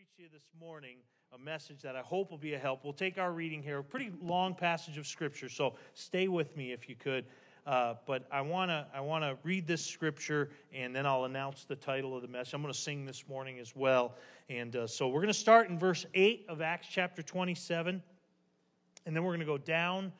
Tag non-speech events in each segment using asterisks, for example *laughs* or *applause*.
preach you this morning a message that I hope will be a help. We'll take our reading here, a pretty long passage of scripture, so stay with me if you could. Uh, but I want to I want to read this scripture and then I'll announce the title of the message. I'm going to sing this morning as well, and uh, so we're going to start in verse eight of Acts chapter 27, and then we're going to go down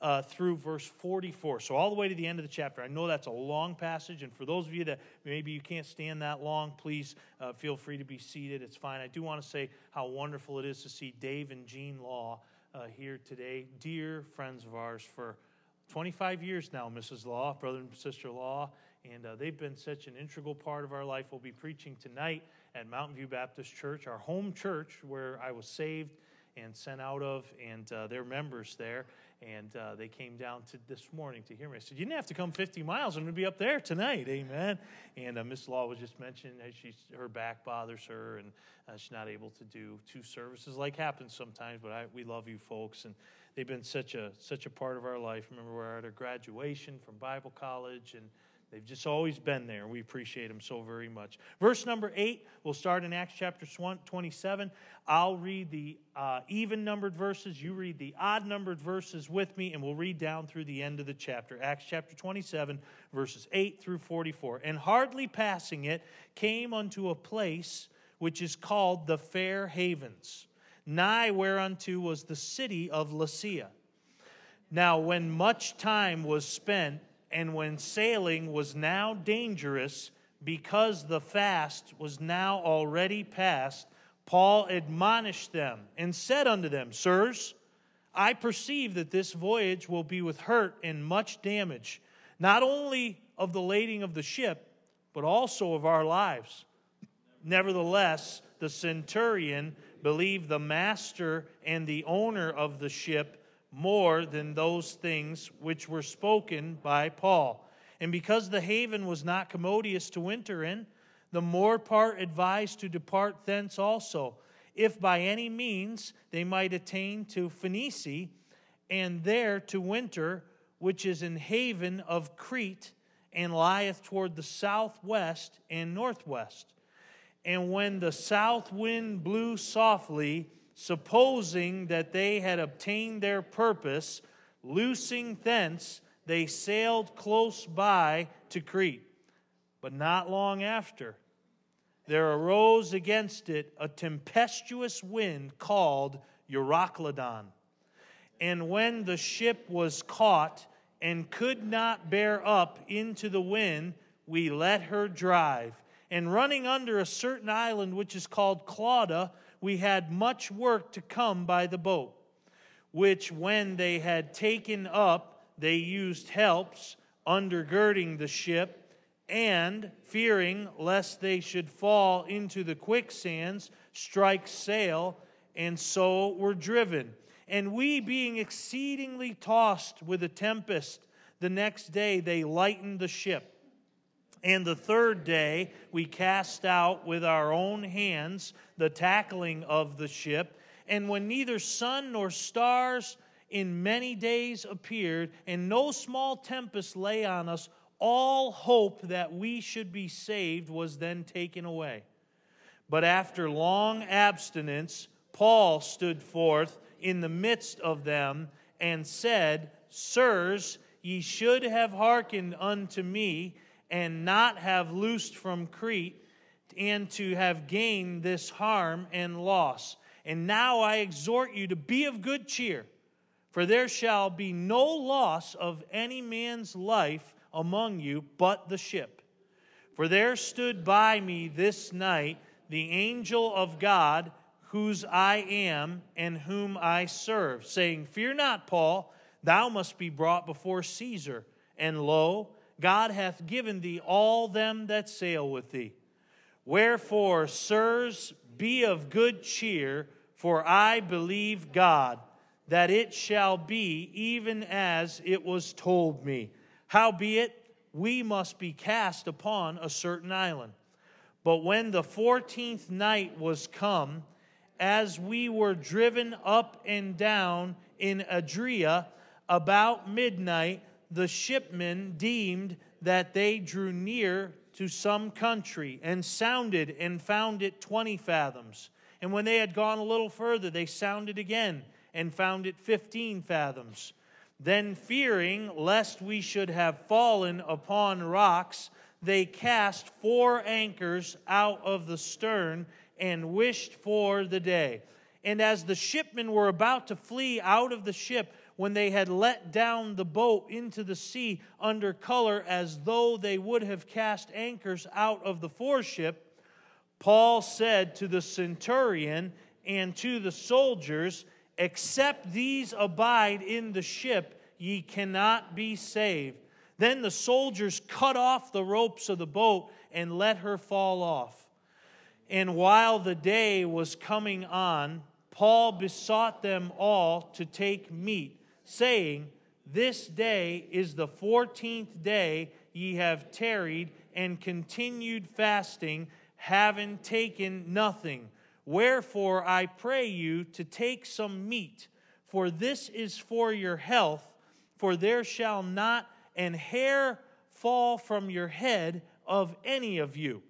uh, through verse 44. So, all the way to the end of the chapter. I know that's a long passage, and for those of you that maybe you can't stand that long, please uh, feel free to be seated. It's fine. I do want to say how wonderful it is to see Dave and Jean Law uh, here today. Dear friends of ours for 25 years now, Mrs. Law, brother and sister Law, and uh, they've been such an integral part of our life. We'll be preaching tonight at Mountain View Baptist Church, our home church where I was saved and sent out of, and uh, they're members there. And uh, they came down to this morning to hear me. I said, You didn't have to come 50 miles. I'm going to be up there tonight. Amen. And uh, Miss Law was just mentioning that she's, her back bothers her and uh, she's not able to do two services like happens sometimes. But I, we love you folks. And they've been such a, such a part of our life. Remember, we're at our graduation from Bible college and They've just always been there. We appreciate them so very much. Verse number 8, we'll start in Acts chapter 27. I'll read the uh, even numbered verses. You read the odd numbered verses with me, and we'll read down through the end of the chapter. Acts chapter 27, verses 8 through 44. And hardly passing it, came unto a place which is called the Fair Havens, nigh whereunto was the city of Lasea. Now, when much time was spent, and when sailing was now dangerous, because the fast was now already past, Paul admonished them and said unto them, Sirs, I perceive that this voyage will be with hurt and much damage, not only of the lading of the ship, but also of our lives. Nevertheless, the centurion believed the master and the owner of the ship more than those things which were spoken by Paul. And because the haven was not commodious to winter in, the more part advised to depart thence also, if by any means they might attain to Phoenicia, and there to winter, which is an haven of Crete, and lieth toward the southwest and northwest. And when the south wind blew softly, supposing that they had obtained their purpose, loosing thence, they sailed close by to Crete. But not long after, there arose against it a tempestuous wind called Euroclydon. And when the ship was caught and could not bear up into the wind, we let her drive. And running under a certain island which is called Clauda, we had much work to come by the boat, which when they had taken up, they used helps, undergirding the ship, and, fearing lest they should fall into the quicksands, strike sail, and so were driven. And we, being exceedingly tossed with a tempest, the next day they lightened the ship and the third day, we cast out with our own hands the tackling of the ship. And when neither sun nor stars in many days appeared, and no small tempest lay on us, all hope that we should be saved was then taken away. But after long abstinence, Paul stood forth in the midst of them and said, Sirs, ye should have hearkened unto me and not have loosed from Crete, and to have gained this harm and loss. And now I exhort you to be of good cheer, for there shall be no loss of any man's life among you but the ship. For there stood by me this night the angel of God, whose I am and whom I serve, saying, Fear not, Paul, thou must be brought before Caesar. And lo, God hath given thee all them that sail with thee. Wherefore, sirs, be of good cheer, for I believe God, that it shall be even as it was told me. Howbeit, we must be cast upon a certain island. But when the fourteenth night was come, as we were driven up and down in Adria about midnight, the shipmen deemed that they drew near to some country and sounded and found it 20 fathoms. And when they had gone a little further, they sounded again and found it 15 fathoms. Then, fearing lest we should have fallen upon rocks, they cast four anchors out of the stern and wished for the day. And as the shipmen were about to flee out of the ship, when they had let down the boat into the sea under color as though they would have cast anchors out of the foreship, Paul said to the centurion and to the soldiers, Except these abide in the ship, ye cannot be saved. Then the soldiers cut off the ropes of the boat and let her fall off. And while the day was coming on, Paul besought them all to take meat, saying, This day is the fourteenth day ye have tarried and continued fasting, having taken nothing. Wherefore I pray you to take some meat, for this is for your health, for there shall not an hair fall from your head of any of you.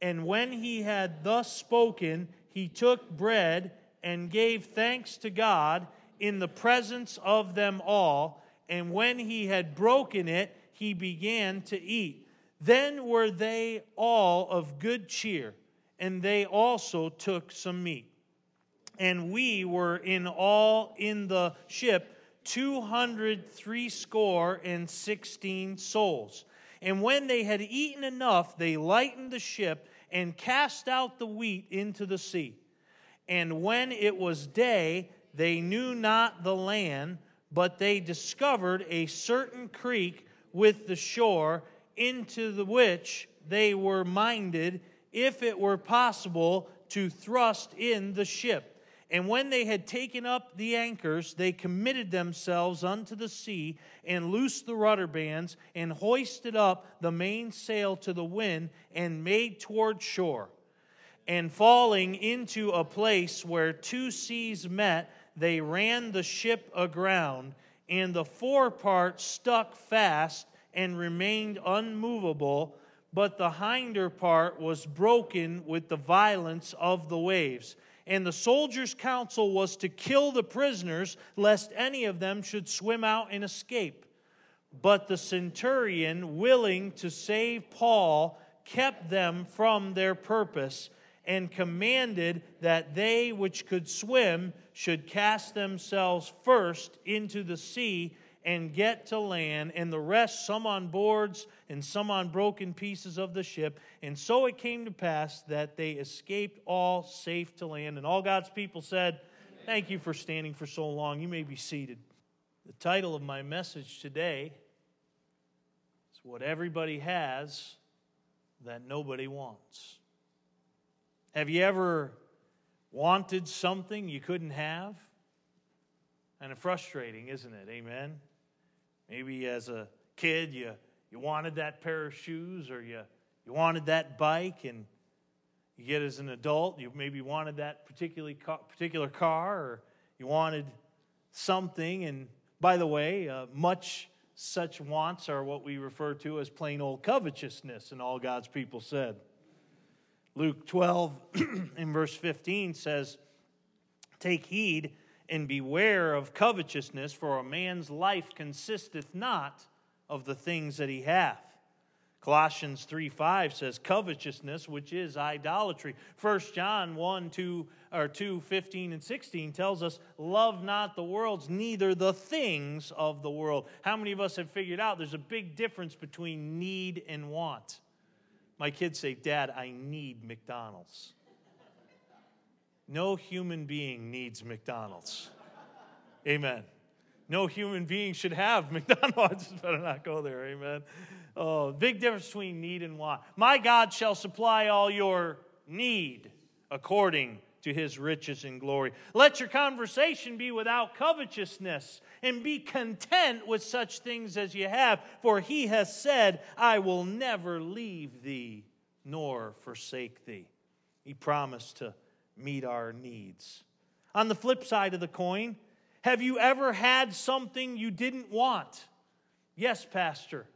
And when he had thus spoken, he took bread and gave thanks to God in the presence of them all. And when he had broken it, he began to eat. Then were they all of good cheer and they also took some meat. And we were in all in the ship two hundred three score and sixteen souls. And when they had eaten enough, they lightened the ship and cast out the wheat into the sea. And when it was day, they knew not the land, but they discovered a certain creek with the shore, into the which they were minded if it were possible, to thrust in the ship. And when they had taken up the anchors, they committed themselves unto the sea, and loosed the rudder bands, and hoisted up the mainsail to the wind, and made toward shore. And falling into a place where two seas met, they ran the ship aground, and the forepart stuck fast and remained unmovable but the hinder part was broken with the violence of the waves. And the soldiers' counsel was to kill the prisoners, lest any of them should swim out and escape. But the centurion, willing to save Paul, kept them from their purpose and commanded that they which could swim should cast themselves first into the sea and get to land, and the rest, some on boards and some on broken pieces of the ship. And so it came to pass that they escaped all safe to land. And all God's people said, Thank you for standing for so long. You may be seated. The title of my message today is What Everybody Has That Nobody Wants. Have you ever wanted something you couldn't have? Kind of frustrating, isn't it? Amen. Maybe as a kid, you, you wanted that pair of shoes or you, you wanted that bike, and you get as an adult, you maybe wanted that particular particular car or you wanted something. And by the way, uh, much such wants are what we refer to as plain old covetousness, and all God's people said. Luke 12 *clears throat* in verse 15 says, Take heed and beware of covetousness, for a man's life consisteth not of the things that he hath. Colossians 3 5 says, covetousness, which is idolatry. 1 John 1 2 or 2 15 and 16 tells us, love not the world's, neither the things of the world. How many of us have figured out there's a big difference between need and want? My kids say, Dad, I need McDonald's. No human being needs McDonald's. Amen. No human being should have *laughs* McDonald's. better not go there. Amen. Oh, big difference between need and want. My God shall supply all your need according to his riches and glory. Let your conversation be without covetousness and be content with such things as you have, for he has said, I will never leave thee nor forsake thee. He promised to meet our needs. On the flip side of the coin, have you ever had something you didn't want? Yes, Pastor.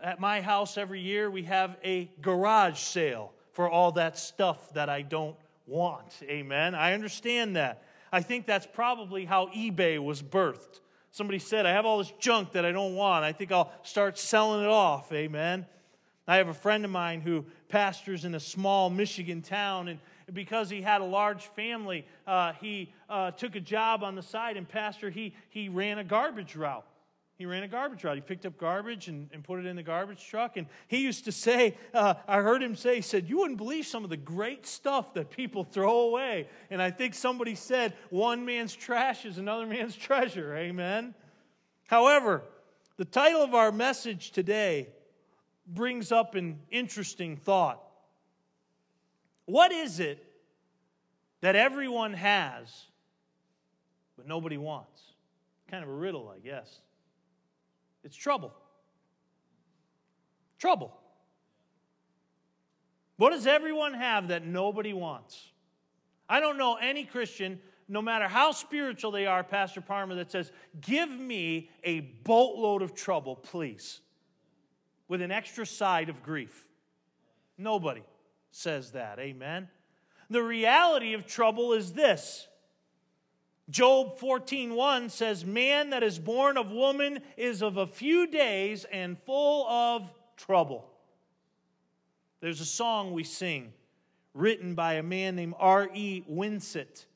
At my house every year, we have a garage sale for all that stuff that I don't want. Amen. I understand that. I think that's probably how eBay was birthed. Somebody said, I have all this junk that I don't want. I think I'll start selling it off. Amen. I have a friend of mine who pastors in a small Michigan town, and because he had a large family, uh, he uh, took a job on the side, and pastor, he, he ran a garbage route. He ran a garbage route. He picked up garbage and, and put it in the garbage truck. And he used to say, uh, I heard him say, he said, You wouldn't believe some of the great stuff that people throw away. And I think somebody said, One man's trash is another man's *laughs* treasure. Amen. However, the title of our message today brings up an interesting thought. What is it that everyone has, but nobody wants? Kind of a riddle, I guess. It's trouble. Trouble. What does everyone have that nobody wants? I don't know any Christian, no matter how spiritual they are, Pastor Parmer, that says, Give me a boatload of trouble, please, with an extra side of grief. Nobody says that. Amen. The reality of trouble is this Job 14:1 says, "Man that is born of woman is of a few days and full of trouble." There's a song we sing written by a man named R.E. Winsett.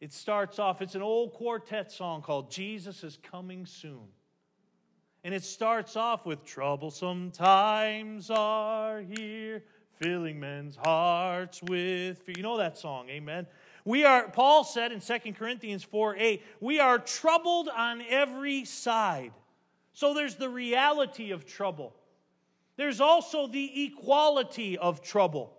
It starts off, it's an old quartet song called Jesus is Coming Soon. And it starts off with troublesome times are here, filling men's hearts with fear. You know that song, amen? We are, Paul said in 2 Corinthians 4 8, we are troubled on every side. So there's the reality of trouble. There's also the equality of trouble.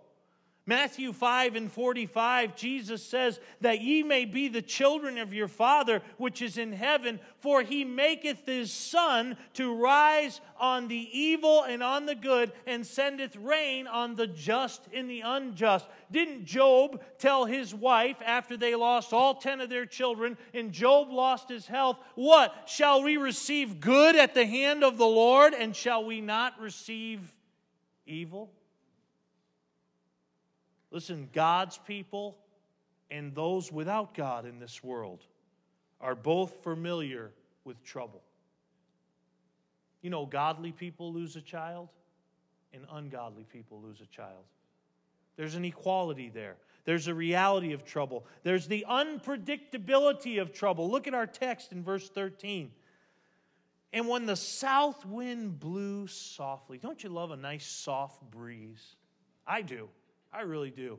Matthew 5 and 45, Jesus says, That ye may be the children of your Father which is in heaven, for he maketh his sun to rise on the evil and on the good, and sendeth rain on the just and the unjust. Didn't Job tell his wife after they lost all 10 of their children and Job lost his health, What? Shall we receive good at the hand of the Lord, and shall we not receive evil? Listen, God's people and those without God in this world are both familiar with trouble. You know, godly people lose a child, and ungodly people lose a child. There's an equality there. There's a reality of trouble. There's the unpredictability of trouble. Look at our text in verse 13. And when the south wind blew softly, don't you love a nice soft breeze? I do. I really do.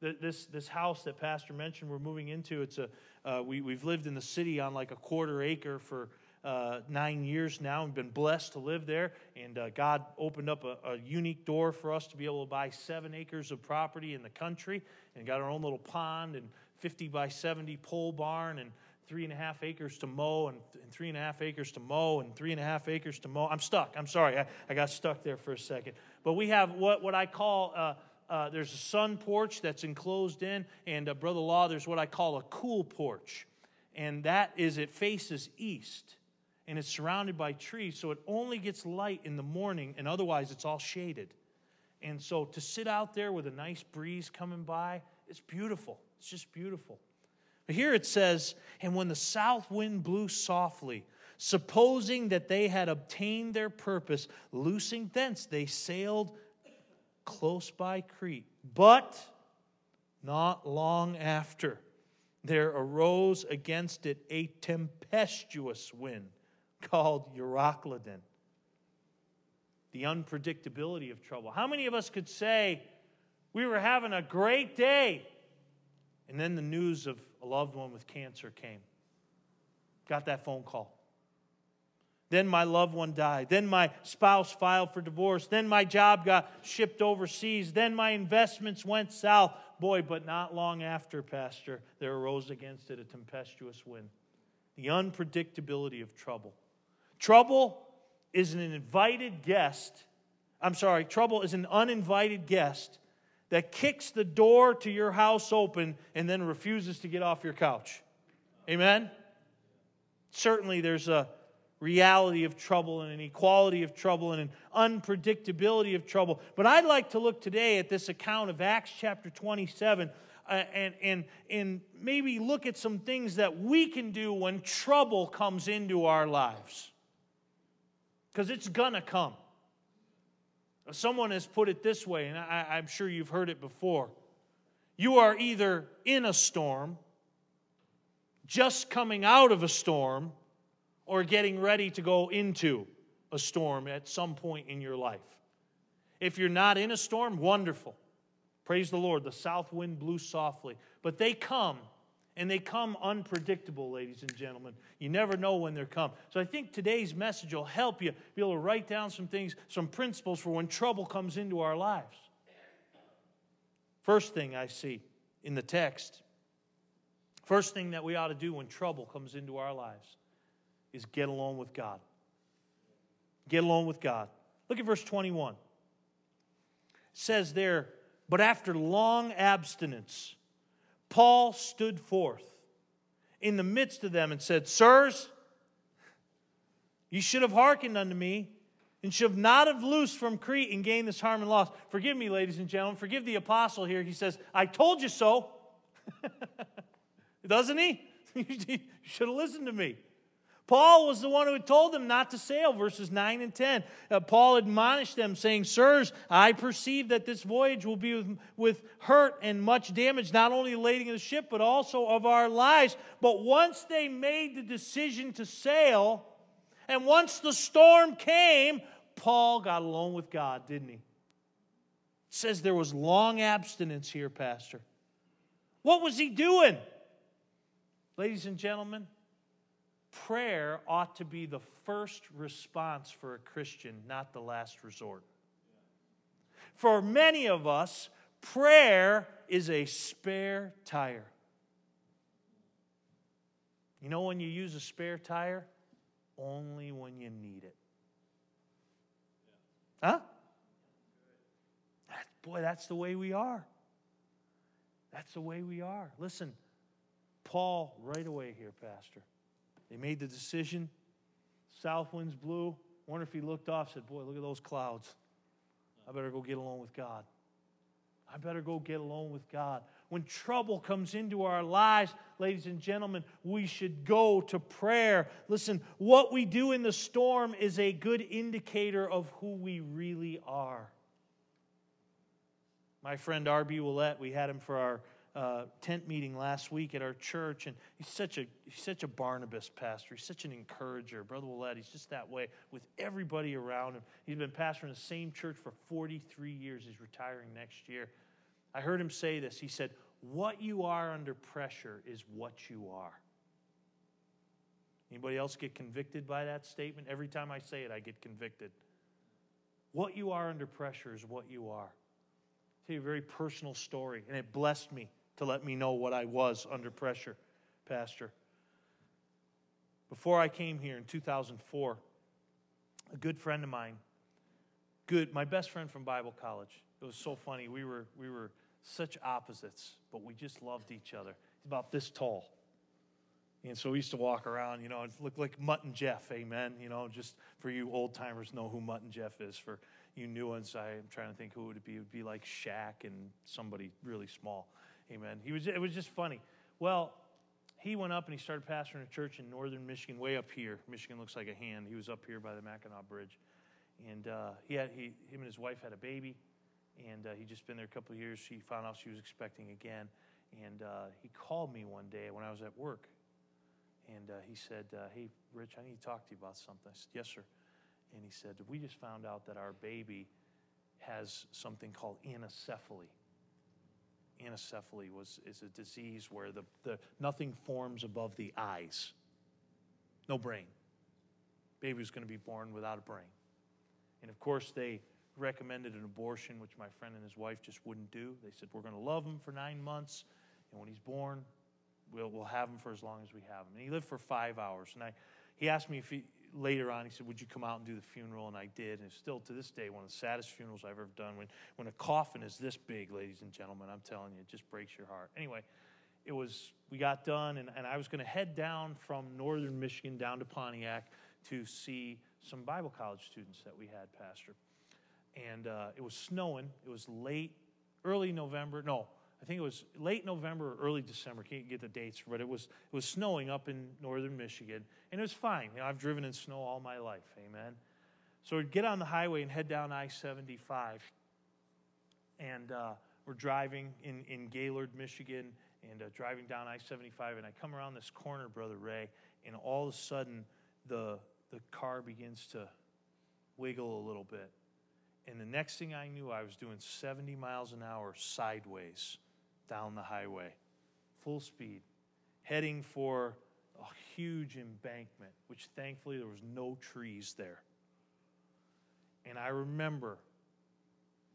This, this house that Pastor mentioned we're moving into, it's a, uh, we, we've lived in the city on like a quarter acre for uh, nine years now and been blessed to live there. And uh, God opened up a, a, unique door for us to be able to buy seven acres of property in the country and got our own little pond and 50 by 70 pole barn and three and a half acres to mow and, and three and a half acres to mow and three and a half acres to mow. I'm stuck. I'm sorry. I, I got stuck there for a second. But we have what, what I call uh, uh, there's a sun porch that's enclosed in, and uh, Brother Law, there's what I call a cool porch. And that is, it faces east, and it's surrounded by trees, so it only gets light in the morning, and otherwise it's all shaded. And so to sit out there with a nice breeze coming by, it's beautiful. It's just beautiful. But here it says, and when the south wind blew softly, supposing that they had obtained their purpose, loosing thence, they sailed close by Crete. But not long after, there arose against it a tempestuous wind called Euroclydon. The unpredictability of trouble. How many of us could say, we were having a great day, and then the news of a loved one with cancer came? Got that phone call. Then my loved one died. Then my spouse filed for divorce. Then my job got shipped overseas. Then my investments went south. Boy, but not long after, Pastor, there arose against it a tempestuous wind. The unpredictability of trouble. Trouble is an invited guest. I'm sorry, trouble is an uninvited guest that kicks the door to your house open and then refuses to get off your couch. Amen? Certainly, there's a reality of trouble and an equality of trouble and an unpredictability of trouble. But I'd like to look today at this account of Acts chapter 27 uh, and, and, and maybe look at some things that we can do when trouble comes into our lives. Because it's going to come. Someone has put it this way, and I, I'm sure you've heard it before. You are either in a storm, just coming out of a storm, or getting ready to go into a storm at some point in your life. If you're not in a storm, wonderful. Praise the Lord. The south wind blew softly. But they come, and they come unpredictable, ladies and gentlemen. You never know when they're come. So I think today's message will help you be able to write down some things, some principles for when trouble comes into our lives. First thing I see in the text, first thing that we ought to do when trouble comes into our lives is get along with God. Get along with God. Look at verse 21. It says there, but after long abstinence, Paul stood forth in the midst of them and said, Sirs, you should have hearkened unto me and should not have loosed from Crete and gained this harm and loss. Forgive me, ladies and gentlemen. Forgive the apostle here. He says, I told you so. *laughs* Doesn't he? *laughs* you should have listened to me. Paul was the one who had told them not to sail, verses 9 and 10. Uh, Paul admonished them, saying, Sirs, I perceive that this voyage will be with, with hurt and much damage, not only lading of the ship, but also of our lives. But once they made the decision to sail, and once the storm came, Paul got alone with God, didn't he? It says there was long abstinence here, Pastor. What was he doing? Ladies and gentlemen, prayer ought to be the first response for a Christian, not the last resort. For many of us, prayer is a spare tire. You know when you use a spare tire? Only when you need it. Huh? That, boy, that's the way we are. That's the way we are. Listen, Paul, right away here, Pastor. They made the decision. South winds blew. Wonder if he looked off, said, Boy, look at those clouds. I better go get alone with God. I better go get alone with God. When trouble comes into our lives, ladies and gentlemen, we should go to prayer. Listen, what we do in the storm is a good indicator of who we really are. My friend R.B. Willett, we had him for our uh, tent meeting last week at our church, and he's such a he's such a Barnabas pastor. He's such an encourager, brother Willett. He's just that way with everybody around him. He's been pastoring the same church for 43 years. He's retiring next year. I heard him say this. He said, "What you are under pressure is what you are." Anybody else get convicted by that statement? Every time I say it, I get convicted. What you are under pressure is what you are. I'll tell you a very personal story, and it blessed me to let me know what I was under pressure, Pastor. Before I came here in 2004, a good friend of mine, good, my best friend from Bible college. It was so funny. We were we were such opposites, but we just loved each other. He's about this tall. And so we used to walk around, you know, it looked like Mutt and Jeff, amen. You know, just for you old timers know who Mutt and Jeff is. For you new ones, I'm trying to think who it would be. It would be like Shaq and somebody really small. Amen. He was, it was just funny. Well, he went up and he started pastoring a church in northern Michigan, way up here. Michigan looks like a hand. He was up here by the Mackinac Bridge. And uh, he had, he, him and his wife had a baby, and uh, he'd just been there a couple of years. She found out she was expecting again. And uh, he called me one day when I was at work. And uh, he said, uh, Hey, Rich, I need to talk to you about something. I said, Yes, sir. And he said, We just found out that our baby has something called anencephaly anencephaly was, is a disease where the, the, nothing forms above the eyes, no brain. Baby was going to be born without a brain. And of course, they recommended an abortion, which my friend and his wife just wouldn't do. They said, We're going to love him for nine months, and when he's born, we'll, we'll have him for as long as we have him. And he lived for five hours. And I, he asked me if he, later on, he said, Would you come out and do the funeral? And I did. And it's still to this day one of the saddest funerals I've ever done. When, when a coffin is this big, ladies and gentlemen, I'm telling you, it just breaks your heart. Anyway, it was, we got done, and, and I was going to head down from northern Michigan down to Pontiac to see some Bible college students that we had, Pastor. And uh, it was snowing. It was late, early November. No, I think it was late November or early December. Can't get the dates, but it was it was snowing up in northern Michigan, and it was fine. You know, I've driven in snow all my life. Amen. So we'd get on the highway and head down I 75. And uh, we're driving in, in Gaylord, Michigan, and uh, driving down I 75. And I come around this corner, Brother Ray, and all of a sudden the, the car begins to wiggle a little bit. And the next thing I knew, I was doing 70 miles an hour sideways down the highway, full speed, heading for a huge embankment, which thankfully there was no trees there. And I remember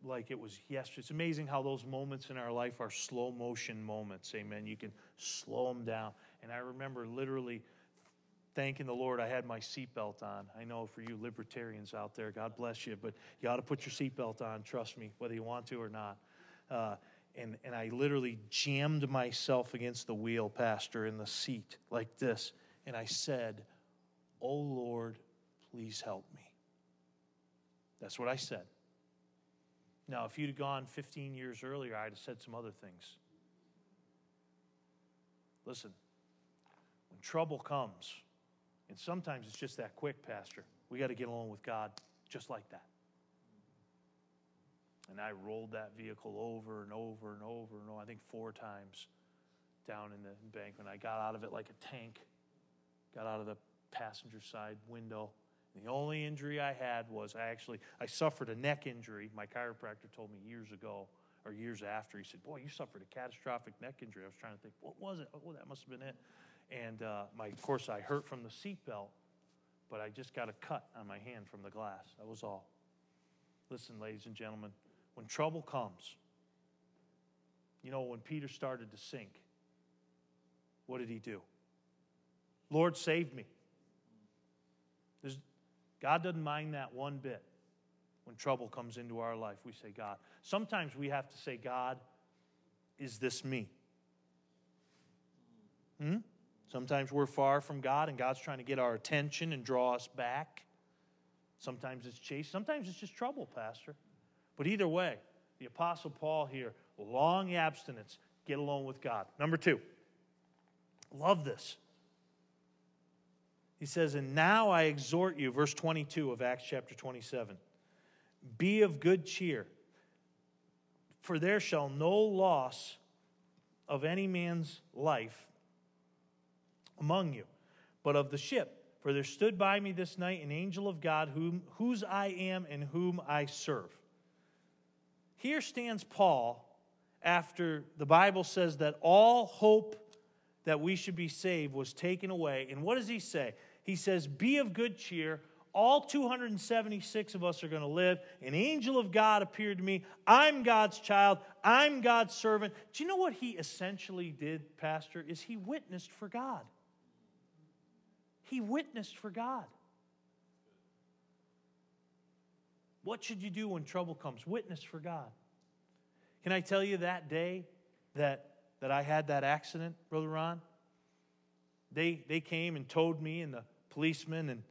like it was yesterday. It's amazing how those moments in our life are slow motion moments. Amen. You can slow them down. And I remember literally thanking the Lord I had my seatbelt on. I know for you libertarians out there, God bless you, but you ought to put your seatbelt on, trust me, whether you want to or not. Uh, and, and I literally jammed myself against the wheel, Pastor, in the seat like this. And I said, Oh Lord, please help me. That's what I said. Now, if you'd have gone 15 years earlier, I'd have said some other things. Listen, when trouble comes, and sometimes it's just that quick, Pastor, we got to get along with God just like that. And I rolled that vehicle over and over and over and over, I think four times down in the embankment. I got out of it like a tank, got out of the passenger side window the only injury I had was I actually I suffered a neck injury. My chiropractor told me years ago or years after. He said, "Boy, you suffered a catastrophic neck injury." I was trying to think, what was it? Oh, that must have been it. And uh, my, of course, I hurt from the seatbelt, but I just got a cut on my hand from the glass. That was all. Listen, ladies and gentlemen, when trouble comes, you know, when Peter started to sink, what did he do? Lord, save me. There's, God doesn't mind that one bit when trouble comes into our life. We say, God. Sometimes we have to say, God, is this me? Hmm? Sometimes we're far from God and God's trying to get our attention and draw us back. Sometimes it's chase, sometimes it's just trouble, Pastor. But either way, the Apostle Paul here, long abstinence, get along with God. Number two, love this. He says, And now I exhort you, verse 22 of Acts chapter 27 be of good cheer, for there shall no loss of any man's life among you, but of the ship. For there stood by me this night an angel of God, whom, whose I am and whom I serve. Here stands Paul after the Bible says that all hope that we should be saved was taken away. And what does he say? he says, Be of good cheer. All 276 of us are going to live. An angel of God appeared to me. I'm God's child. I'm God's servant. Do you know what he essentially did, Pastor? Is he witnessed for God. He witnessed for God. What should you do when trouble comes? Witness for God. Can I tell you that day that, that I had that accident, Brother Ron? They, they came and towed me and the policeman, and,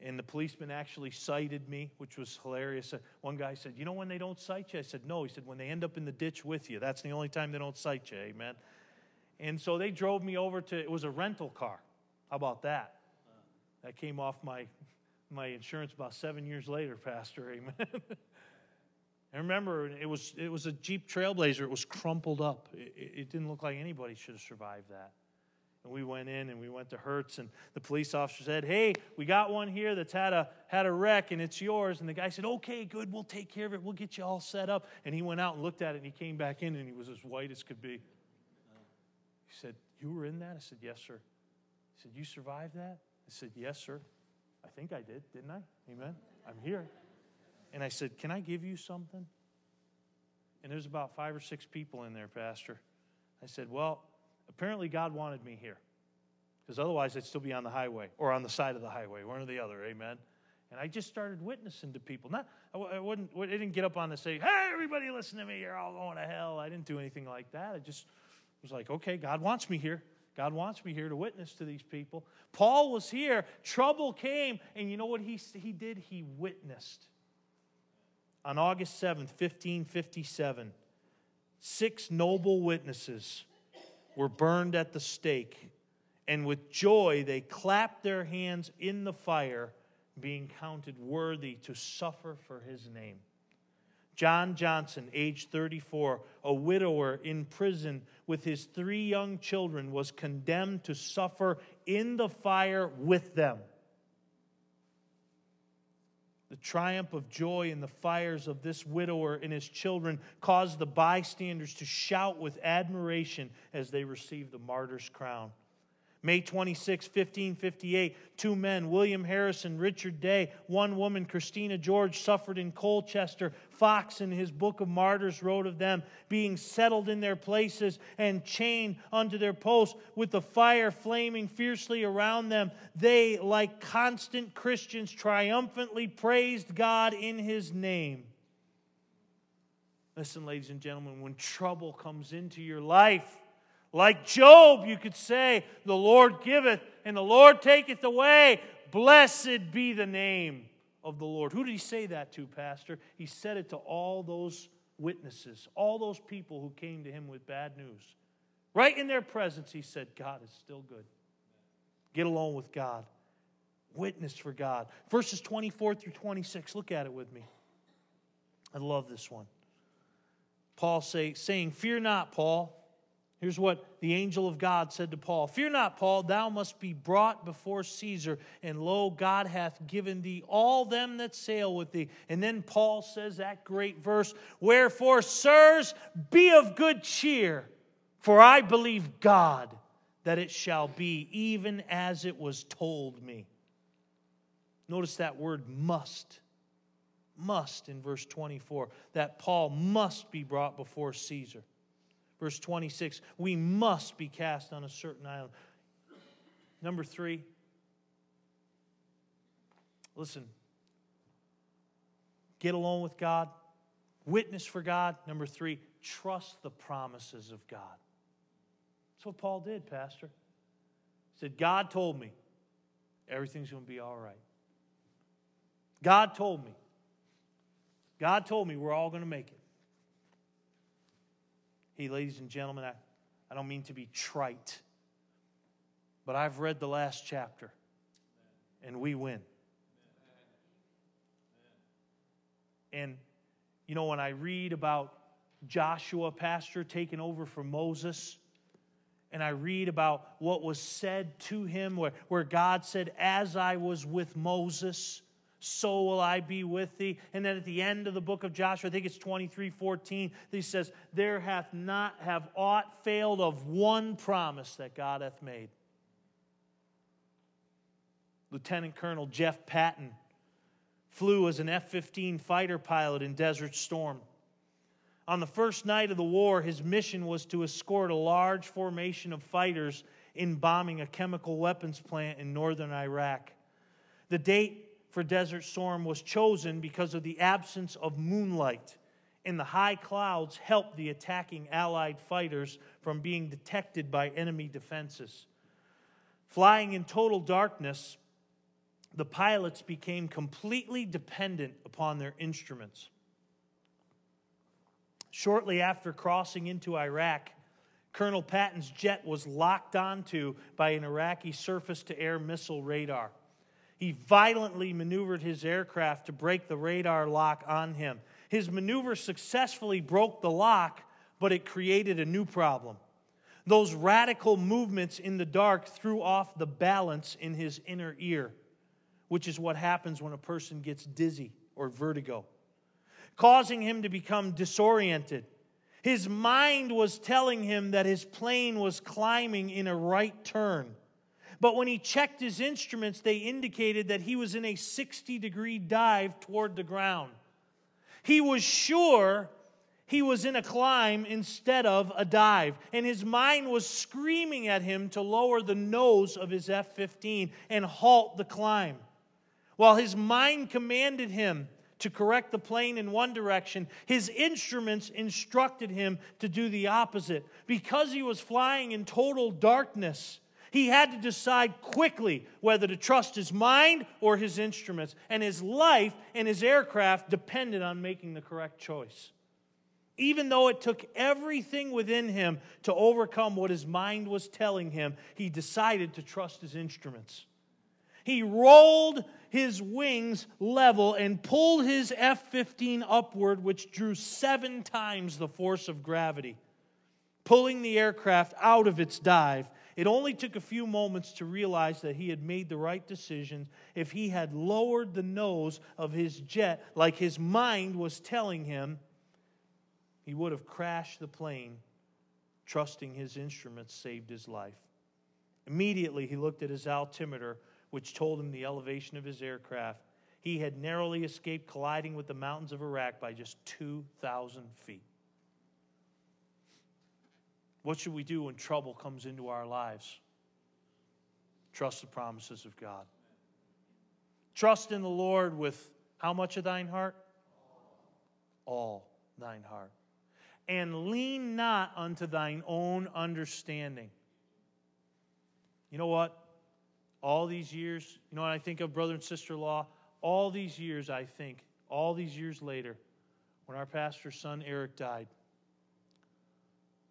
and the policeman actually cited me, which was hilarious. Uh, one guy said, You know when they don't cite you? I said, No. He said, When they end up in the ditch with you. That's the only time they don't cite you, amen. And so they drove me over to, it was a rental car. How about that? That came off my, my insurance about seven years later, Pastor, amen. *laughs* I remember it was, it was a Jeep Trailblazer. It was crumpled up. It, it didn't look like anybody should have survived that. And we went in and we went to Hertz, and the police officer said, Hey, we got one here that's had a, had a wreck and it's yours. And the guy said, Okay, good, we'll take care of it. We'll get you all set up. And he went out and looked at it and he came back in and he was as white as could be. He said, You were in that? I said, Yes, sir. He said, You survived that? I said, Yes, sir. I think I did, didn't I? Amen. I'm here. And I said, Can I give you something? And there's about five or six people in there, Pastor. I said, Well, Apparently, God wanted me here because otherwise I'd still be on the highway or on the side of the highway, one or the other. Amen. And I just started witnessing to people. Not, I, wouldn't, I didn't get up on the stage, hey, everybody listen to me, you're all going to hell. I didn't do anything like that. I just was like, okay, God wants me here. God wants me here to witness to these people. Paul was here, trouble came, and you know what he, he did? He witnessed. On August 7th, 1557, six noble witnesses were burned at the stake, and with joy they clapped their hands in the fire, being counted worthy to suffer for his name. John Johnson, age 34, a widower in prison with his three young children, was condemned to suffer in the fire with them. The triumph of joy in the fires of this widower and his children caused the bystanders to shout with admiration as they received the martyr's crown. May 26, 1558, two men, William Harrison, Richard Day, one woman, Christina George, suffered in Colchester. Foxe, in his Book of Martyrs, wrote of them being settled in their places and chained unto their posts with the fire flaming fiercely around them. They, like constant Christians, triumphantly praised God in his name. Listen, ladies and gentlemen, when trouble comes into your life, like Job, you could say, The Lord giveth and the Lord taketh away. Blessed be the name of the Lord. Who did he say that to, Pastor? He said it to all those witnesses, all those people who came to him with bad news. Right in their presence, he said, God is still good. Get along with God. Witness for God. Verses 24 through 26. Look at it with me. I love this one. Paul say, saying, Fear not, Paul. Here's what the angel of God said to Paul Fear not, Paul, thou must be brought before Caesar, and lo, God hath given thee all them that sail with thee. And then Paul says that great verse Wherefore, sirs, be of good cheer, for I believe God that it shall be even as it was told me. Notice that word must. Must in verse 24, that Paul must be brought before Caesar. Verse 26 we must be cast on a certain island. Number three, listen, get along with God, witness for God. Number three, trust the promises of God. That's what Paul did, Pastor. He said, God told me everything's going to be all right. God told me. God told me we're all going to make it. Ladies and gentlemen, I, I don't mean to be trite, but I've read the last chapter, and we win. And, you know, when I read about Joshua, pastor, taking over for Moses, and I read about what was said to him, where, where God said, As I was with Moses, so will I be with thee. And then at the end of the book of Joshua, I think it's 23 14, he says, There hath not have aught failed of one promise that God hath made. Lieutenant Colonel Jeff Patton flew as an F 15 fighter pilot in Desert Storm. On the first night of the war, his mission was to escort a large formation of fighters in bombing a chemical weapons plant in northern Iraq. The date for Desert Storm was chosen because of the absence of moonlight, and the high clouds helped the attacking Allied fighters from being detected by enemy defenses. Flying in total darkness, the pilots became completely dependent upon their instruments. Shortly after crossing into Iraq, Colonel Patton's jet was locked onto by an Iraqi surface to air missile radar. He violently maneuvered his aircraft to break the radar lock on him. His maneuver successfully broke the lock, but it created a new problem. Those radical movements in the dark threw off the balance in his inner ear, which is what happens when a person gets dizzy or vertigo, causing him to become disoriented. His mind was telling him that his plane was climbing in a right turn but when he checked his instruments, they indicated that he was in a 60 degree dive toward the ground. He was sure he was in a climb instead of a dive, and his mind was screaming at him to lower the nose of his F 15 and halt the climb. While his mind commanded him to correct the plane in one direction, his instruments instructed him to do the opposite. Because he was flying in total darkness, he had to decide quickly whether to trust his mind or his instruments, and his life and his aircraft depended on making the correct choice. Even though it took everything within him to overcome what his mind was telling him, he decided to trust his instruments. He rolled his wings level and pulled his F 15 upward, which drew seven times the force of gravity, pulling the aircraft out of its dive it only took a few moments to realize that he had made the right decision if he had lowered the nose of his jet like his mind was telling him. He would have crashed the plane, trusting his instruments saved his life. Immediately, he looked at his altimeter, which told him the elevation of his aircraft. He had narrowly escaped colliding with the mountains of Iraq by just 2,000 feet. What should we do when trouble comes into our lives? Trust the promises of God. Trust in the Lord with how much of thine heart? All thine heart. And lean not unto thine own understanding. You know what? All these years, you know what I think of, brother and sister law? All these years, I think, all these years later, when our pastor's son Eric died,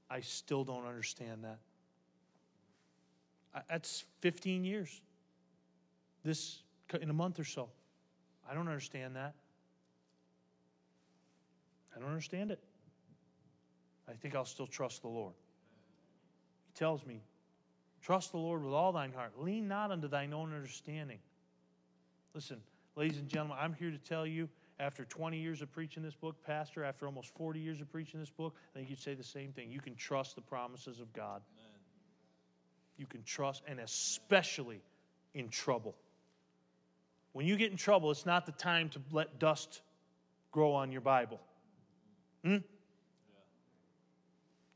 I still don't understand that. That's 15 years. This in a month or so. I don't understand that. I don't understand it. I think I'll still trust the Lord. He tells me, Trust the Lord with all thine heart. Lean not unto thine own understanding. Listen, ladies and gentlemen, I'm here to tell you after 20 years of preaching this book, Pastor, after almost 40 years of preaching this book, I think you'd say the same thing. You can trust the promises of God. Amen. You can trust, and especially in trouble. When you get in trouble, it's not the time to let dust grow on your Bible. Hmm? Yeah.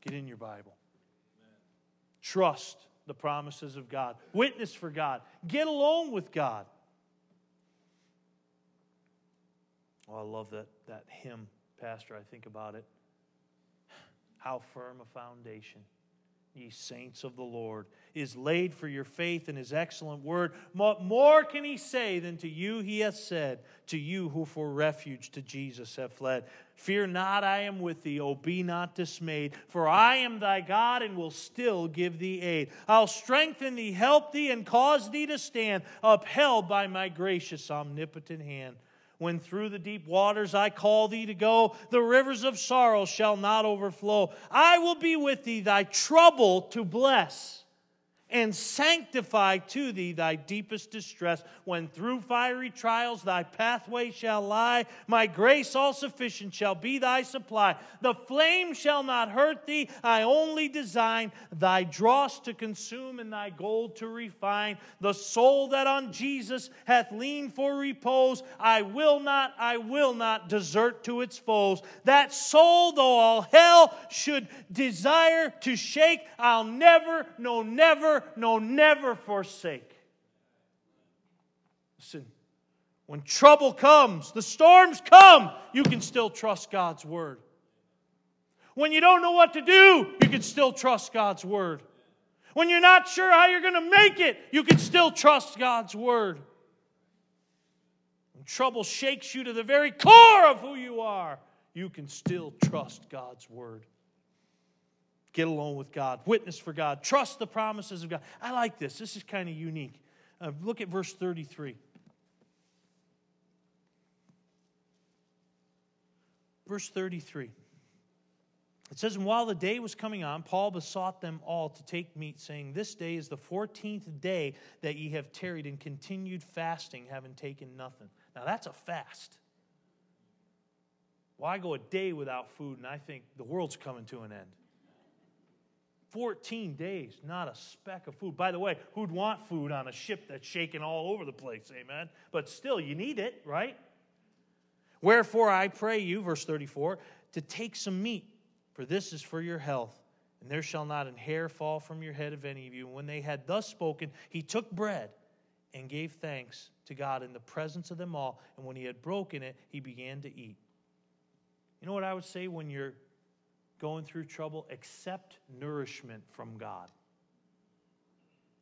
Get in your Bible. Amen. Trust the promises of God. Witness for God. Get alone with God. Oh, I love that, that hymn, Pastor. I think about it. How firm a foundation, ye saints of the Lord, is laid for your faith in his excellent word. What more can he say than to you he hath said, to you who for refuge to Jesus have fled? Fear not, I am with thee. Oh, be not dismayed, for I am thy God and will still give thee aid. I'll strengthen thee, help thee, and cause thee to stand, upheld by my gracious, omnipotent hand. When through the deep waters I call thee to go, the rivers of sorrow shall not overflow. I will be with thee, thy trouble to bless and sanctify to thee thy deepest distress. When through fiery trials thy pathway shall lie, my grace all sufficient shall be thy supply. The flame shall not hurt thee, I only design thy dross to consume and thy gold to refine. The soul that on Jesus hath leaned for repose, I will not, I will not desert to its foes. That soul, though all hell should desire to shake, I'll never, no, never no, never forsake. Listen, when trouble comes, the storms come, you can still trust God's word. When you don't know what to do, you can still trust God's word. When you're not sure how you're going to make it, you can still trust God's word. When trouble shakes you to the very core of who you are, you can still trust God's word get along with God, witness for God, trust the promises of God. I like this. This is kind of unique. Uh, look at verse 33. Verse 33. It says, And while the day was coming on, Paul besought them all to take meat, saying, This day is the fourteenth day that ye have tarried and continued fasting, having taken nothing. Now that's a fast. I go a day without food, and I think the world's coming to an end. 14 days, not a speck of food. By the way, who'd want food on a ship that's shaking all over the place? Amen. But still, you need it, right? Wherefore I pray you, verse 34, to take some meat, for this is for your health. And there shall not an hair fall from your head of any of you. And when they had thus spoken, he took bread and gave thanks to God in the presence of them all. And when he had broken it, he began to eat. You know what I would say when you're going through trouble? Accept nourishment from God.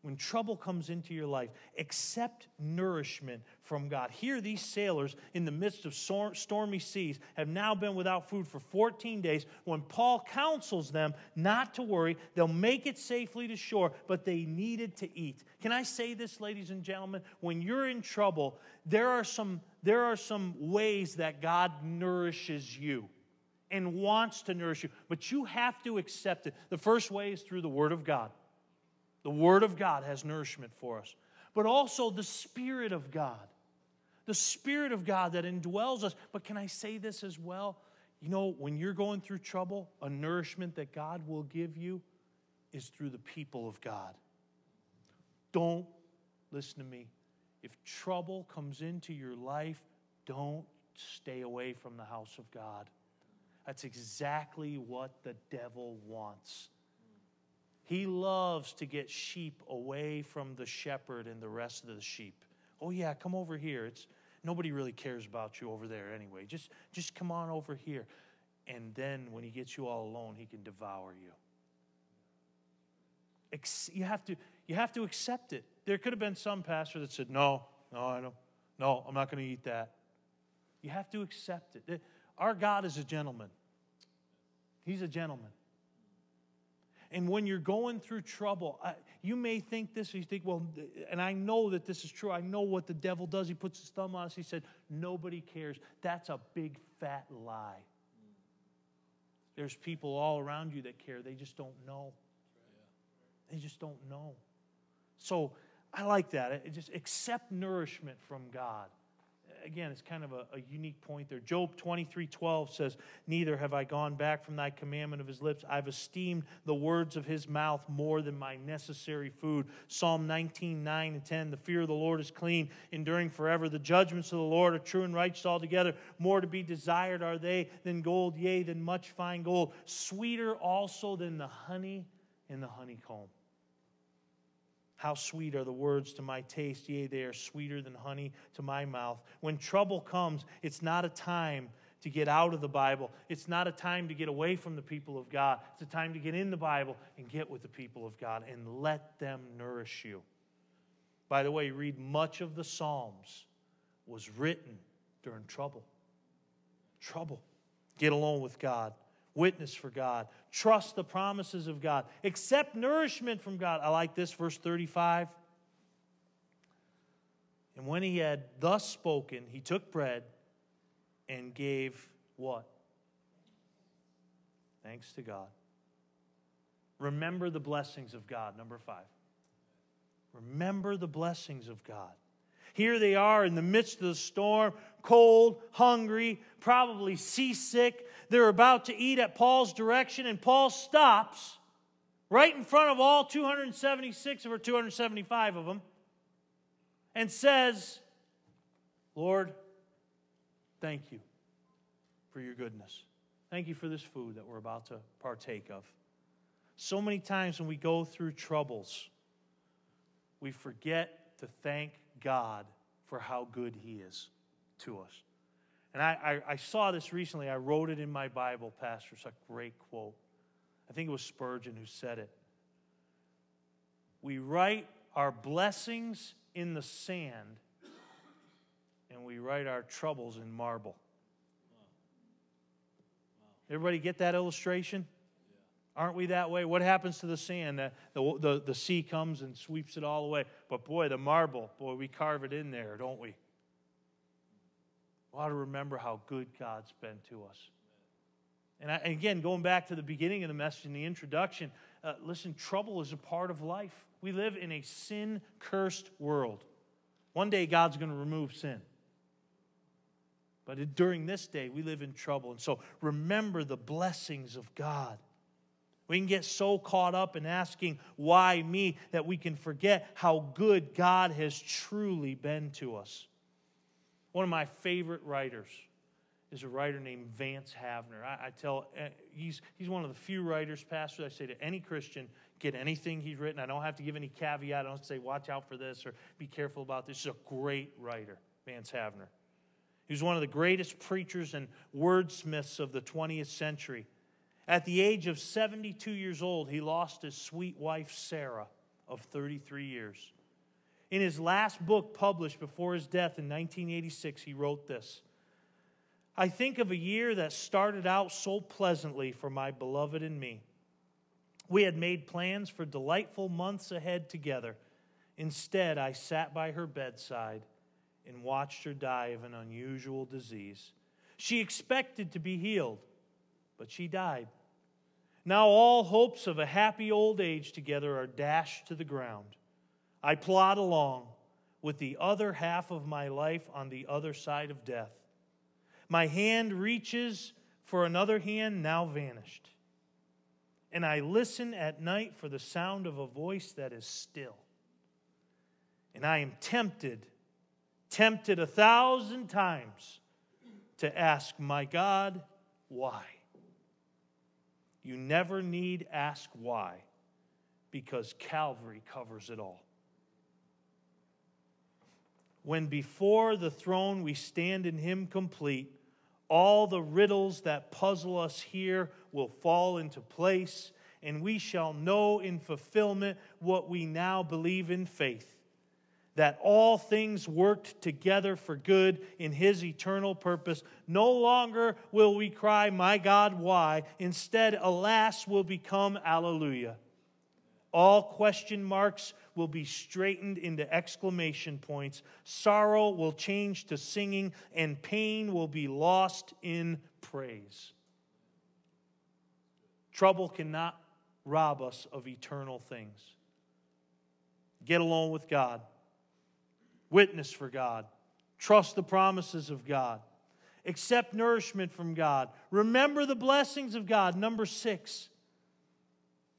When trouble comes into your life, accept nourishment from God. Here, these sailors in the midst of stormy seas have now been without food for 14 days. When Paul counsels them not to worry, they'll make it safely to shore, but they needed to eat. Can I say this, ladies and gentlemen? When you're in trouble, there are some, there are some ways that God nourishes you and wants to nourish you, but you have to accept it. The first way is through the Word of God. The Word of God has nourishment for us, but also the Spirit of God. The Spirit of God that indwells us. But can I say this as well? You know, when you're going through trouble, a nourishment that God will give you is through the people of God. Don't listen to me. If trouble comes into your life, don't stay away from the house of God. That's exactly what the devil wants. He loves to get sheep away from the shepherd and the rest of the sheep. Oh yeah, come over here. It's nobody really cares about you over there anyway. Just just come on over here. And then when he gets you all alone, he can devour you. You have to you have to accept it. There could have been some pastor that said, "No, no, I don't. No, I'm not going to eat that." You have to accept it. Our God is a gentleman. He's a gentleman. And when you're going through trouble, you may think this, you think, well, and I know that this is true. I know what the devil does. He puts his thumb on us. He said, nobody cares. That's a big fat lie. There's people all around you that care. They just don't know. They just don't know. So I like that. It just accept nourishment from God again, it's kind of a, a, unique point there. Job 23 12 says, Neither have I gone back from thy commandment of his lips. I've esteemed the words of his mouth more than my necessary food. Psalm 19 9 and 10 The fear of the Lord is clean, enduring forever. The judgments of the Lord are true and righteous altogether. More to be desired are they than gold, yea, than much fine gold. Sweeter also than the honey in the honeycomb. How sweet are the words to my taste, yea, they are sweeter than honey to my mouth. When trouble comes, it's not a time to get out of the Bible. It's not a time to get away from the people of God. It's a time to get in the Bible and get with the people of God and let them nourish you. By the way, read much of the Psalms was written during trouble. Trouble. Get alone with God witness for God, trust the promises of God, accept nourishment from God. I like this, verse 35. And when he had thus spoken, he took bread and gave what? Thanks to God. Remember the blessings of God, number five. Remember the blessings of God. Here they are in the midst of the storm, cold, hungry, probably seasick. They're about to eat at Paul's direction, and Paul stops right in front of all 276 of or 275 of them and says, Lord, thank you for your goodness. Thank you for this food that we're about to partake of. So many times when we go through troubles, we forget to thank God for how good He is to us. And I, I, I, saw this recently. I wrote it in my Bible, Pastor. It's a great quote. I think it was Spurgeon who said it. We write our blessings in the sand, and we write our troubles in marble. Everybody get that illustration? Aren't we that way? What happens to the sand? The, the, the, the, sea comes and sweeps it all away. But boy, the marble, boy, we carve it in there, don't we? We ought to remember how good God's been to us. And, I, and again, going back to the beginning of the message in the introduction, uh, listen, trouble is a part of life. We live in a sin cursed world. One day, God's going to remove sin. But during this day, we live in trouble. And so remember the blessings of God. We can get so caught up in asking, why me, that we can forget how good God has truly been to us. One of my favorite writers is a writer named Vance Havner. I, I tell, eh, he's, he's one of the few writers, pastors, I say to any Christian, get anything he's written. I don't have to give any caveat. I don't say, watch out for this or be careful about this. He's a great writer, Vance Havner. He was one of the greatest preachers and wordsmiths of the 20th century. At the age of 72 years old, he lost his sweet wife, Sarah, of 33 years. In his last book published before his death in 1986, he wrote this I think of a year that started out so pleasantly for my beloved and me. We had made plans for delightful months ahead together. Instead, I sat by her bedside and watched her die of an unusual disease. She expected to be healed, but she died. Now, all hopes of a happy old age together are dashed to the ground. I plod along with the other half of my life on the other side of death. My hand reaches for another hand now vanished. And I listen at night for the sound of a voice that is still. And I am tempted tempted a thousand times to ask, My God, why? You never need ask why because Calvary covers it all. When before the throne we stand in Him complete, all the riddles that puzzle us here will fall into place, and we shall know in fulfillment what we now believe in faith that all things worked together for good in his eternal purpose. No longer will we cry, My God, why? Instead, alas, will become Alleluia. All question marks will be straightened into exclamation points. Sorrow will change to singing, and pain will be lost in praise. Trouble cannot rob us of eternal things. Get alone with God witness for God, trust the promises of God, accept nourishment from God, remember the blessings of God. Number six,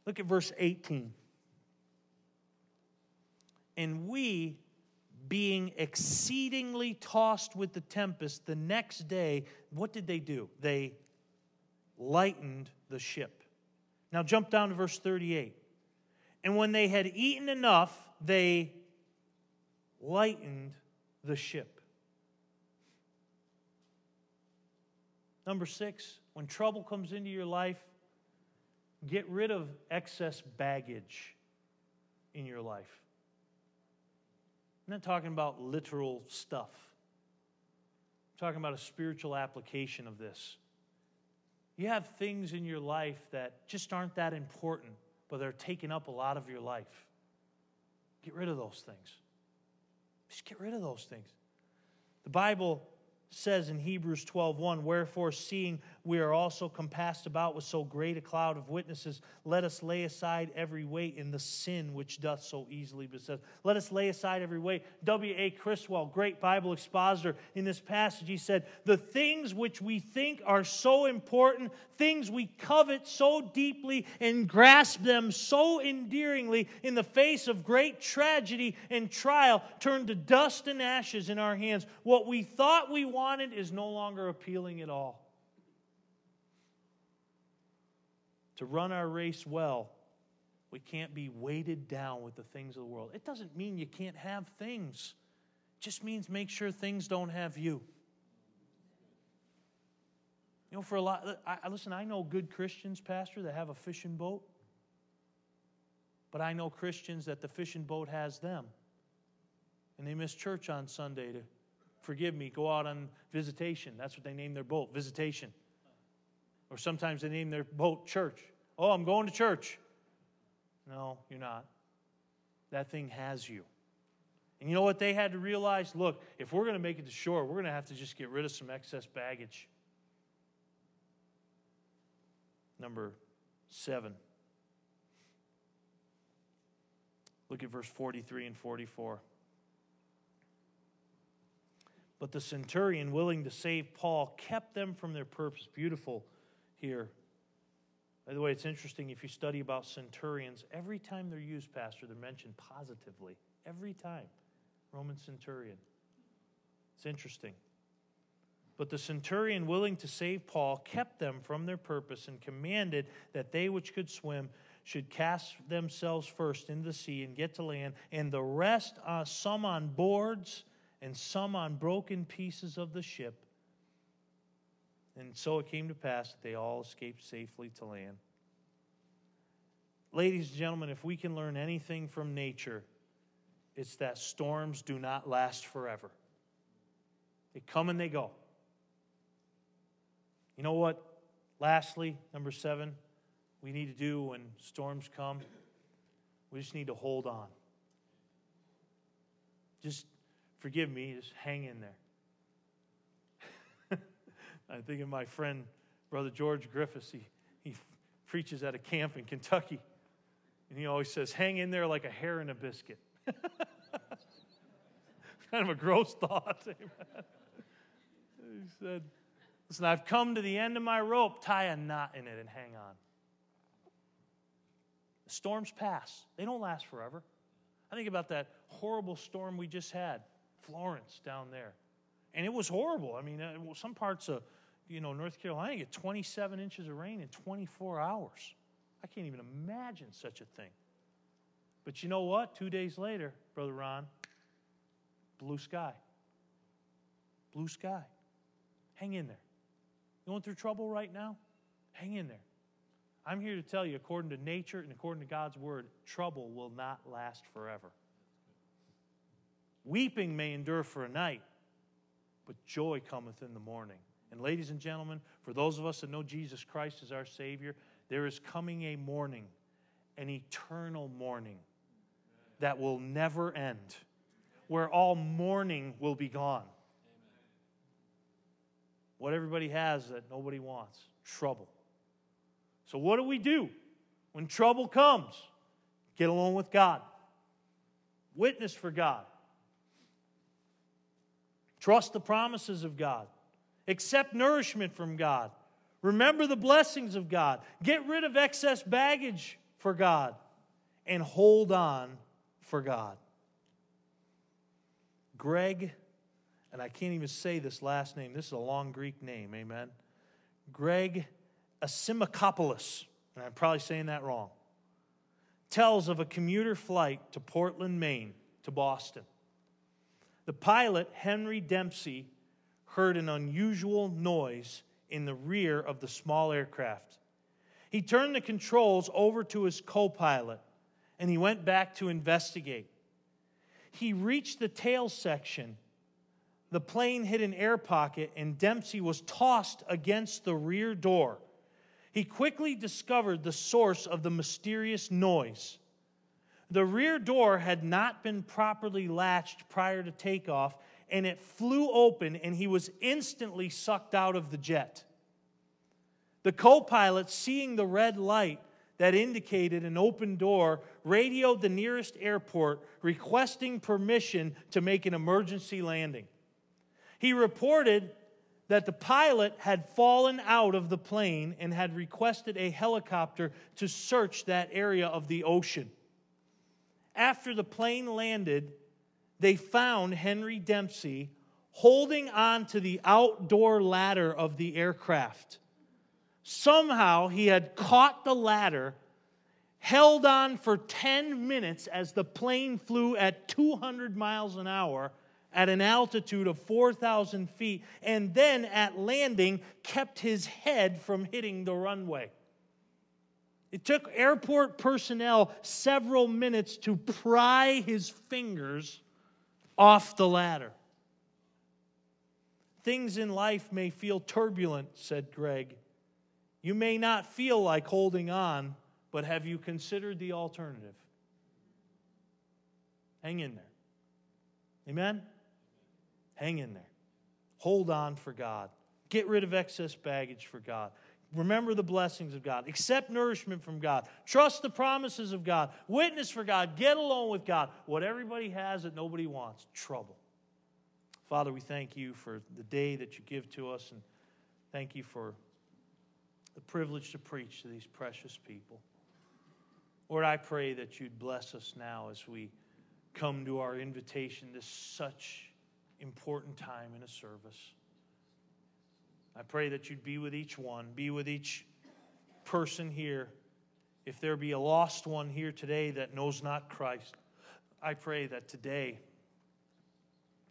look at verse 18. And we, being exceedingly tossed with the tempest, the next day, what did they do? They lightened the ship. Now jump down to verse 38. And when they had eaten enough, they lightened the ship. Number six, when trouble comes into your life, get rid of excess baggage in your life. I'm not talking about literal stuff. I'm talking about a spiritual application of this. You have things in your life that just aren't that important, but they're taking up a lot of your life. Get rid of those things. Just get rid of those things. The Bible says in Hebrews 12:1, "Wherefore seeing we are also compassed about with so great a cloud of witnesses, let us lay aside every weight in the sin which doth so easily beset. Let us lay aside every weight. W.A. Criswell, great Bible expositor, in this passage, he said, The things which we think are so important, things we covet so deeply and grasp them so endearingly in the face of great tragedy and trial, turn to dust and ashes in our hands. What we thought we wanted is no longer appealing at all. To run our race well, we can't be weighted down with the things of the world. It doesn't mean you can't have things, it just means make sure things don't have you. You know, for a lot, I, listen, I know good Christians, Pastor, that have a fishing boat, but I know Christians that the fishing boat has them. And they miss church on Sunday to, forgive me, go out on visitation. That's what they name their boat, visitation. Or sometimes they name their boat church. Oh, I'm going to church. No, you're not. That thing has you. And you know what they had to realize? Look, if we're going to make it to shore, we're going to have to just get rid of some excess baggage. Number seven. Look at verse 43 and 44. But the centurion, willing to save Paul, kept them from their purpose. Beautiful here. By the way, it's interesting if you study about centurions, every time they're used, Pastor, they're mentioned positively. Every time. Roman centurion. It's interesting. But the centurion, willing to save Paul, kept them from their purpose and commanded that they which could swim should cast themselves first into the sea and get to land, and the rest, uh, some on boards and some on broken pieces of the ship. And so it came to pass that they all escaped safely to land. Ladies and gentlemen, if we can learn anything from nature, it's that storms do not last forever. They come and they go. You know what? Lastly, number seven, we need to do when storms come? We just need to hold on. Just forgive me, just hang in there. I think of my friend, Brother George Griffiths. He, he preaches at a camp in Kentucky. And he always says, hang in there like a hair in a biscuit. *laughs* kind of a gross thought. *laughs* He said, Listen, I've come to the end of my rope. Tie a knot in it and hang on. Storms pass, they don't last forever. I think about that horrible storm we just had, Florence down there. And it was horrible. I mean, uh, some parts of you know North Carolina get 27 inches of rain in 24 hours. I can't even imagine such a thing. But you know what? Two days later, Brother Ron, blue sky. Blue sky. Hang in there. You going through trouble right now? Hang in there. I'm here to tell you, according to nature and according to God's word, trouble will not last forever. Weeping may endure for a night, but joy cometh in the morning. And, ladies and gentlemen, for those of us that know Jesus Christ as our Savior, there is coming a morning, an eternal morning that will never end, where all mourning will be gone. What everybody has that nobody wants trouble. So, what do we do when trouble comes? Get along with God, witness for God, trust the promises of God, accept nourishment from God, remember the blessings of God, get rid of excess baggage for God, and hold on for God. Greg, and I can't even say this last name, this is a long Greek name, amen. Greg Asimakopoulos, and I'm probably saying that wrong, tells of a commuter flight to Portland, Maine, to Boston. The pilot, Henry Dempsey, heard an unusual noise in the rear of the small aircraft. He turned the controls over to his co pilot and he went back to investigate. He reached the tail section. The plane hit an air pocket, and Dempsey was tossed against the rear door. He quickly discovered the source of the mysterious noise. The rear door had not been properly latched prior to takeoff, and it flew open, and he was instantly sucked out of the jet. The co pilot, seeing the red light that indicated an open door, radioed the nearest airport requesting permission to make an emergency landing. He reported that the pilot had fallen out of the plane and had requested a helicopter to search that area of the ocean. After the plane landed, they found Henry Dempsey holding on to the outdoor ladder of the aircraft. Somehow he had caught the ladder, held on for 10 minutes as the plane flew at 200 miles an hour at an altitude of 4,000 feet, and then at landing kept his head from hitting the runway. It took airport personnel several minutes to pry his fingers off the ladder. Things in life may feel turbulent, said Greg. You may not feel like holding on, but have you considered the alternative? Hang in there. Amen? Hang in there. Hold on for God. Get rid of excess baggage for God. Remember the blessings of God. Accept nourishment from God. Trust the promises of God. Witness for God. Get along with God. What everybody has that nobody wants trouble. Father, we thank you for the day that you give to us, and thank you for the privilege to preach to these precious people. Lord, I pray that you'd bless us now as we come to our invitation, this such important time in a service. I pray that you'd be with each one, be with each person here If there be a lost one here today that knows not Christ, I pray that today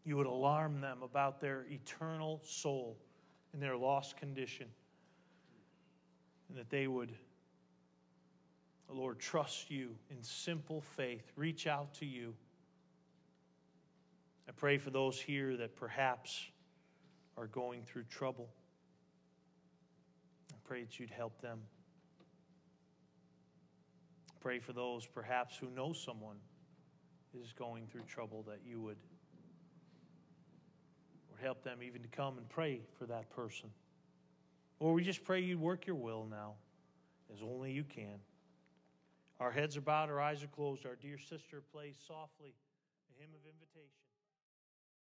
you would alarm them about their eternal soul and their lost condition, and that they would, Lord, trust you in simple faith, reach out to you. I pray for those here that perhaps are going through trouble. Pray that you'd help them. Pray for those perhaps who know someone is going through trouble that you would or help them even to come and pray for that person. Or we just pray you'd work your will now as only you can. Our heads are bowed, our eyes are closed. Our dear sister plays softly a hymn of invitation.